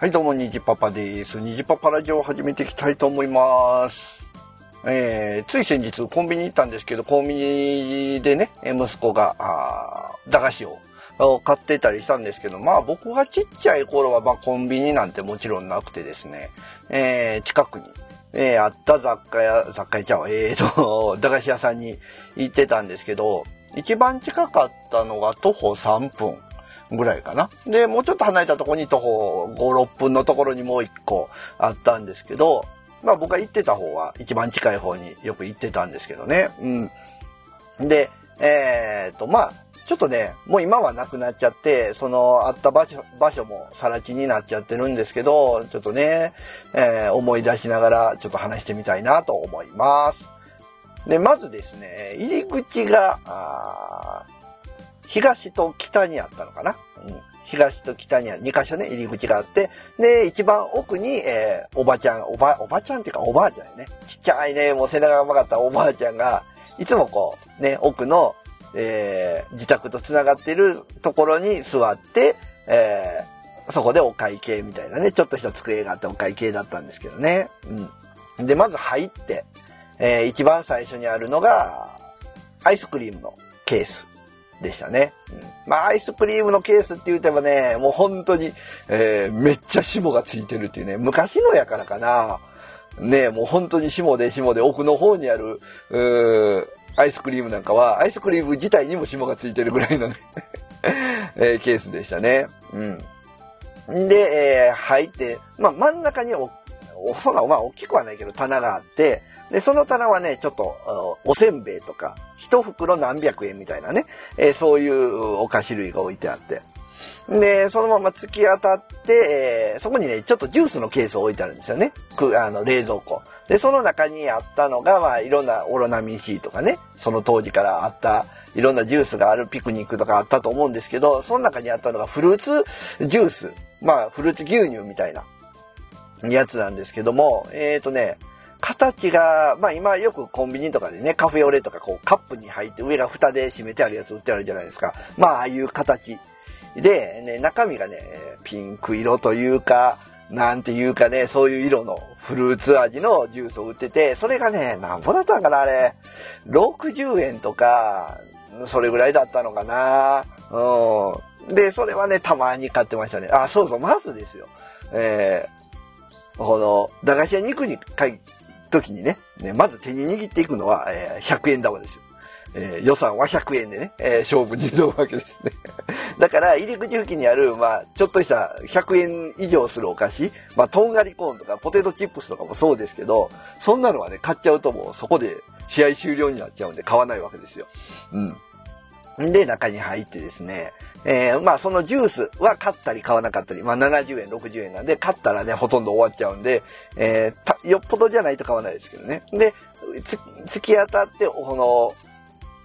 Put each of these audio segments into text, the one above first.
はい、どうも、にじパパです。にじパパラジオを始めていきたいと思います。えー、つい先日コンビニ行ったんですけど、コンビニでね、息子が、あ駄菓子を買ってたりしたんですけど、まあ僕がちっちゃい頃は、まあコンビニなんてもちろんなくてですね、えー、近くに、えー、あった雑貨屋、雑貨屋ちゃうえーと、駄菓子屋さんに行ってたんですけど、一番近かったのが徒歩3分。ぐらいかな。で、もうちょっと離れたとこに徒歩5、6分のところにもう一個あったんですけど、まあ僕が行ってた方は一番近い方によく行ってたんですけどね。うん。で、えー、っと、まあ、ちょっとね、もう今はなくなっちゃって、そのあった場所場所も更地になっちゃってるんですけど、ちょっとね、えー思い出しながらちょっと話してみたいなと思います。で、まずですね、入り口が、東と北にあったのかな、うん、東と北には2箇所ね、入り口があって、で、一番奥に、えーおばちゃん、おば、おばちゃんっていうかおばあちゃんね。ちっちゃいね、もう背中が曲がったおばあちゃんが、いつもこう、ね、奥の、えー自宅と繋がってるところに座って、えーそこでお会計みたいなね、ちょっとした机があってお会計だったんですけどね。うん。で、まず入って、えー一番最初にあるのが、アイスクリームのケースでしたね。うん、まあ、アイスクリームのケースって言うてもね、もう本当に、えーめっちゃ霜がついてるっていうね、昔のやからかな。ねもう本当に霜で霜で奥の方にある、うアイスクリームなんかは、アイスクリーム自体にも霜がついてるぐらいのね、えーケースでしたね。うん。で、えー入って、まあ、真ん中にお、おそんな、まあ、大きくはないけど、棚があって、で、その棚はね、ちょっと、おせんべいとか、一袋何百円みたいなね、えーそういうお菓子類が置いてあって。で、そのまま突き当たって、えーそこにね、ちょっとジュースのケースを置いてあるんですよね。く、あの、冷蔵庫。で、その中にあったのが、まあ、いろんなオロナミン C とかね、その当時からあった、いろんなジュースがあるピクニックとかあったと思うんですけど、その中にあったのがフルーツジュース。まあ、フルーツ牛乳みたいなやつなんですけども、えっ、とね、形が、まあ今よくコンビニとかでね、カフェオレとかこうカップに入って上が蓋で閉めてあるやつ売ってあるじゃないですか。まあああいう形。で、ね、中身がね、ピンク色というか、なんていうかね、そういう色のフルーツ味のジュースを売ってて、それがね、なんぼだったんかな、あれ。60円とか、それぐらいだったのかな。うん。で、それはね、たまに買ってましたね。あ、そうそう、まずですよ。えー、この、駄菓子屋に行くに時にね、ね、まず手に握っていくのは、えー100円玉ですよ。えー予算は100円でね、えー勝負に挑むわけですね。だから、入り口付近にある、まあ、ちょっとした100円以上するお菓子、まあ、とんがりコーンとかポテトチップスとかもそうですけど、そんなのはね、買っちゃうともうそこで試合終了になっちゃうんで買わないわけですよ。うん。で、中に入ってですね、えーまあそのジュースは買ったり買わなかったり、まあ70円、60円なんで、買ったらね、ほとんど終わっちゃうんで、えーよっぽどじゃないと買わないですけどね。で、つ突き当たって、この、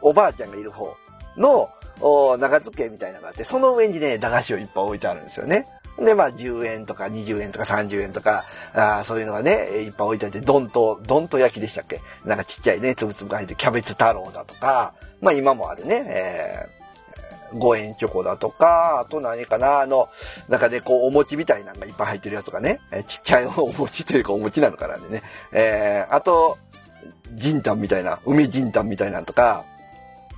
おばあちゃんがいる方の、お長机みたいなのがあって、その上にね、駄菓子をいっぱい置いてあるんですよね。で、まあ、10円とか20円とか30円とか、あそういうのがね、いっぱい置いてあって、どんと、どんと焼きでしたっけ？なんかちっちゃいね、つぶつぶが入ってるキャベツ太郎だとか、まあ今もあるね、えー、5円チョコだとか、あと何かな、あの、中でこう、お餅みたいなのがいっぱい入ってるやつとかね、えーちっちゃいお餅というかお餅なのかなんでね、えー、あと、ジンタンみたいな、梅ジンタンみたいなのとか、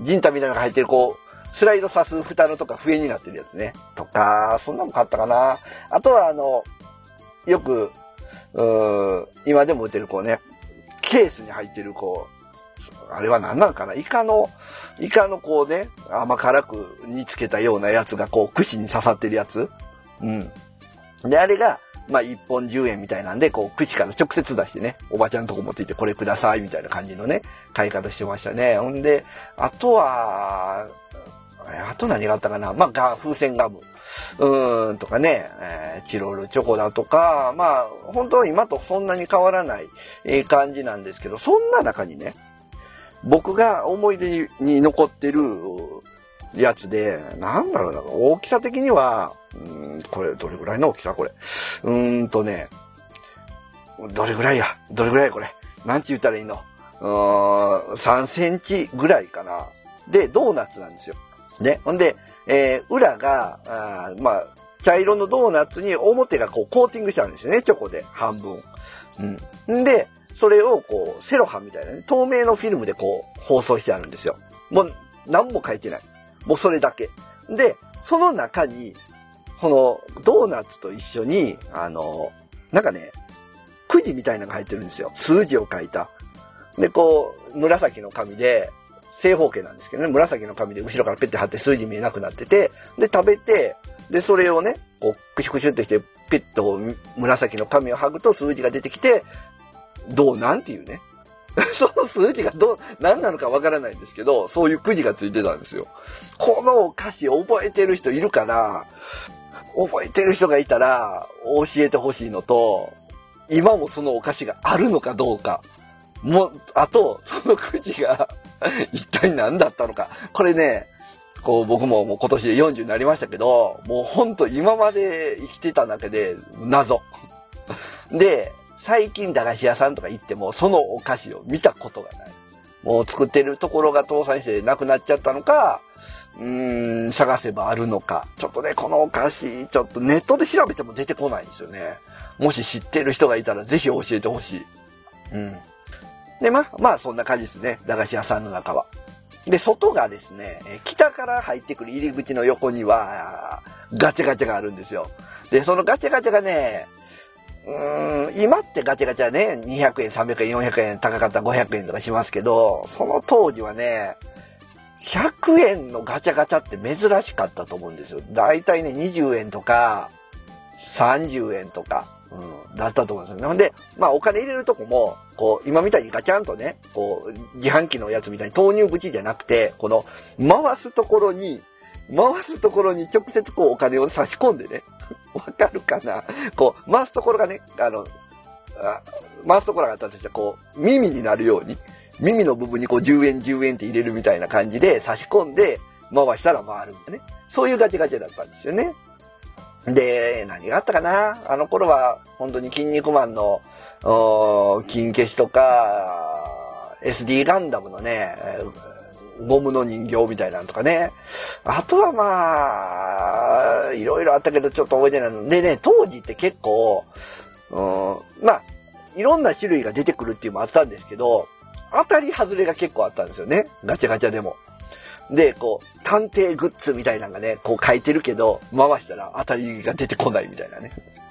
ジンタンみたいなのが入ってるこう、スライドさす蓋のとか笛になってるやつね。とか、そんなの買ったかな。あとはあの、よく、うん今でも売ってるこうね、ケースに入ってるこう、あれは何なのかな？イカの、イカのこうね、甘辛く煮つけたようなやつがこう串に刺さってるやつ。うん。で、あれが、まあ、1本10円みたいなんで、こう、串から直接出してね、おばちゃんのとこ持って行ってこれください、みたいな感じのね、買い方してましたね。ほんで、あとは、あと何があったかな？まあ、ガ風船ガム。うーん、とかね、えーチロルチョコだとか、まあ、本当は今とそんなに変わらないえ感じなんですけど、そんな中にね、僕が思い出に残ってるやつで、なんだろうな、大きさ的には、うん、これ、どれぐらいの大きさ？これ。うーんとね、どれぐらいや？どれぐらいこれ？なんて言ったらいいの？うーん、3センチぐらいかな。で、ドーナツなんですよ。ね。ほんで、えー裏が、あーまあ、茶色のドーナツに表がこうコーティングしてあるんですよね、チョコで、半分。うん。んで、それをこう、セロハンみたいなね、透明のフィルムでこう、包装してあるんですよ。もう、何も書いてない。もうそれだけ。で、その中に、このドーナツと一緒に、あの、なんかね、くじみたいなのが入ってるんですよ。数字を書いた。で、こう、紫の紙で、正方形なんですけどね、紫の紙で後ろからペッて貼って数字見えなくなってて、で、食べて、で、それをね、こう、クシュクシュってして、ピッと紫の紙を剥ぐと数字が出てきて、どうなんていうね。その数字がどう、何なのかわからないんですけど、そういうくじがついてたんですよ。このお菓子覚えてる人いるかな？覚えてる人がいたら教えてほしいのと、今もそのお菓子があるのかどうか。もう、あと、そのくじが 一体何だったのか。これね、こう僕ももう今年で40になりましたけど、もうほんと今まで生きてただけで謎。で、最近駄菓子屋さんとか行ってもそのお菓子を見たことがない。もう作ってるところが倒産してなくなっちゃったのか、うーん、探せばあるのか。ちょっとね、このお菓子、ちょっとネットで調べても出てこないんですよね。もし知ってる人がいたらぜひ教えてほしい。うん。で、ま、まあそんな感じですね。駄菓子屋さんの中は。で、外がですね、北から入ってくる入り口の横には、ガチャガチャがあるんですよ。で、そのガチャガチャがね、うーん、今ってガチャガチャね、200円、300円、400円、高かったら500円とかしますけど、その当時はね、100円のガチャガチャって珍しかったと思うんですよ。だいたいね、20円とか、30円とか、うん、だったと思うんですよ。なんで、まあお金入れるとこも、こう、今みたいにガチャンとね、こう、自販機のやつみたいに投入口じゃなくて、この、回すところに、回すところに直接こうお金を差し込んでね。わかるかな？こう、回すところがね、あの、あ回すところがあったとして、こう、耳になるように、耳の部分にこう10円10円って入れるみたいな感じで差し込んで回したら回るんだね。そういうガチャガチャだったんですよね。で、何があったかな？あの頃は、本当に筋肉マンの、金消しとか、SD ガンダムのね、ゴムの人形みたいなのとかね。あとはまあ、いろいろあったけどちょっと覚えてないの。でね、当時って結構、うん、まあ、いろんな種類が出てくるっていうのもあったんですけど、当たり外れが結構あったんですよね。ガチャガチャでも。で、こう、探偵グッズみたいなのがね、こう書いてるけど、回したら当たりが出てこないみたいなね。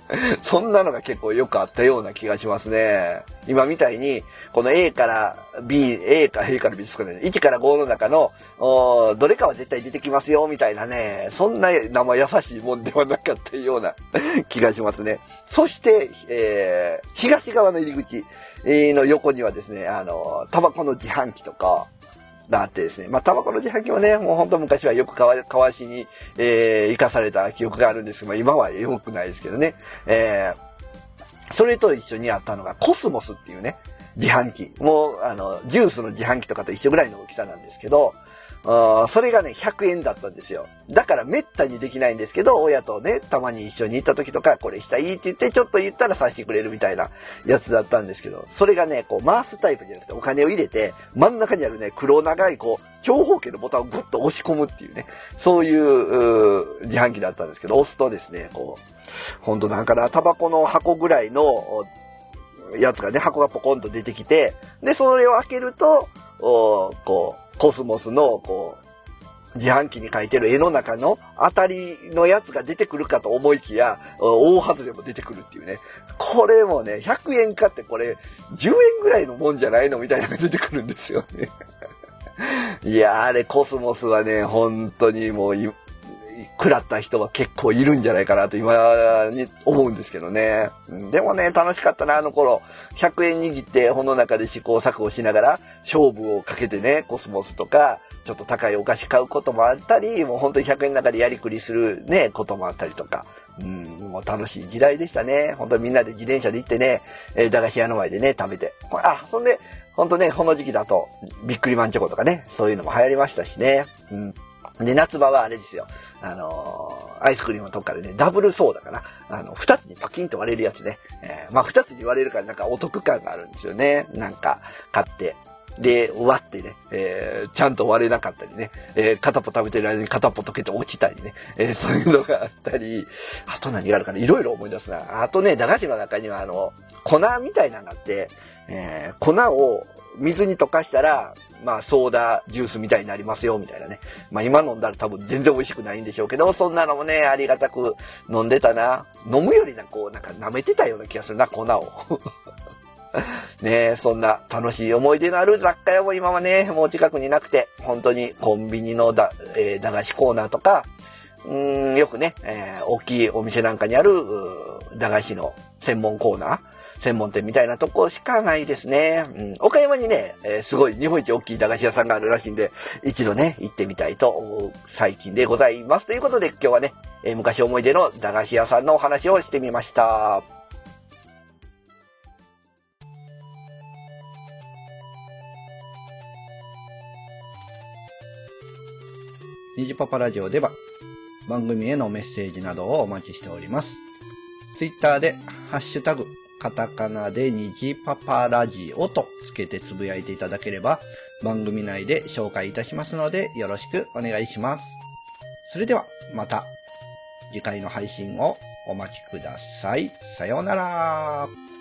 そんなのが結構よくあったような気がしますね。今みたいに、この A から B、A か A から B ですかね。1から5の中の、どれかは絶対出てきますよ、みたいなね。そんな生優しいもんではなかったような 気がしますね。そして、えー、東側の入り口の横にはですね、あの、タバコの自販機とか、があってですね。まあ、タバコの自販機もね、もう本当昔はよくかわ、かわしに、えー、生かされた記憶があるんですけど、まあ、今は良くないですけどね。えー、それと一緒にあったのがコスモスっていうね、自販機。もう、あの、ジュースの自販機とかと一緒ぐらいの大きさなんですけど、それがね、100円だったんですよ。だからめったにできないんですけど、親とね、たまに一緒に行った時とか、これしたいって言って、ちょっと言ったらさせてくれるみたいなやつだったんですけど、それがね、こう回すタイプじゃなくて、お金を入れて、真ん中にあるね、黒長い、こう、長方形のボタンをグッと押し込むっていうね、そういう、う自販機だったんですけど、押すとですね、こう、ほんとなんかな、タバコの箱ぐらいの、やつがね、箱がポコンと出てきて、で、それを開けると、おこう、コスモスの、こう、自販機に書いてる絵の中の当たりのやつが出てくるかと思いきや、大外れも出てくるっていうね。これもね、100円買ってこれ、10円ぐらいのもんじゃないのみたいなのが出てくるんですよね。いやあれ、コスモスはね、本当にもう、食らった人は結構いるんじゃないかなと今に思うんですけどね。でもね、楽しかったな、あの頃。100円握って、この中で試行錯誤しながら、勝負をかけてね、コスモスとか、ちょっと高いお菓子買うこともあったり、もう本当に100円の中でやりくりするね、こともあったりとか。うん、もう楽しい時代でしたね。本当にみんなで自転車で行ってね、え駄菓子屋の前でね、食べて。あ、そんで、本当ね、この時期だと、ビックリマンチョコとかね、そういうのも流行りましたしね。うん。で、夏場はあれですよ。あのー、アイスクリームとからね、ダブルソーダかな。あの、二つにパキンと割れるやつね。えー、まあ、二つに割れるからなんかお得感があるんですよね。なんか、買って。で、割ってね、えー、ちゃんと割れなかったりね、えー、片っぽ食べてる間に片っぽ溶けて落ちたりね、えー、そういうのがあったり、あと何があるかな、いろいろ思い出すな。あとね、駄菓子の中にはあの、粉みたいなのがあって、えー、粉を水に溶かしたら、まあ、ソーダジュースみたいになりますよ、みたいなね。まあ、今飲んだら多分全然美味しくないんでしょうけど、そんなのもね、ありがたく飲んでたな。飲むよりな、こう、なんか舐めてたような気がするな、粉を。ねえそんな楽しい思い出のある雑貨屋も今はね、もう近くになくて、本当にコンビニのだ、えー、駄菓子コーナーとか、うん、よくね、えー、大きいお店なんかにある、駄菓子の専門コーナー、専門店みたいなとこしかないですね。うん、岡山にね、えー、すごい日本一大きい駄菓子屋さんがあるらしいんで、一度ね、行ってみたいと、最近でございます。ということで今日はね、えー、昔思い出の駄菓子屋さんのお話をしてみました。ニジパパラジオでは番組へのメッセージなどをお待ちしております。ツイッターでハッシュタグカタカナで虹パパラジオとつけてつぶやいていただければ番組内で紹介いたしますのでよろしくお願いします。それではまた次回の配信をお待ちください。さようなら。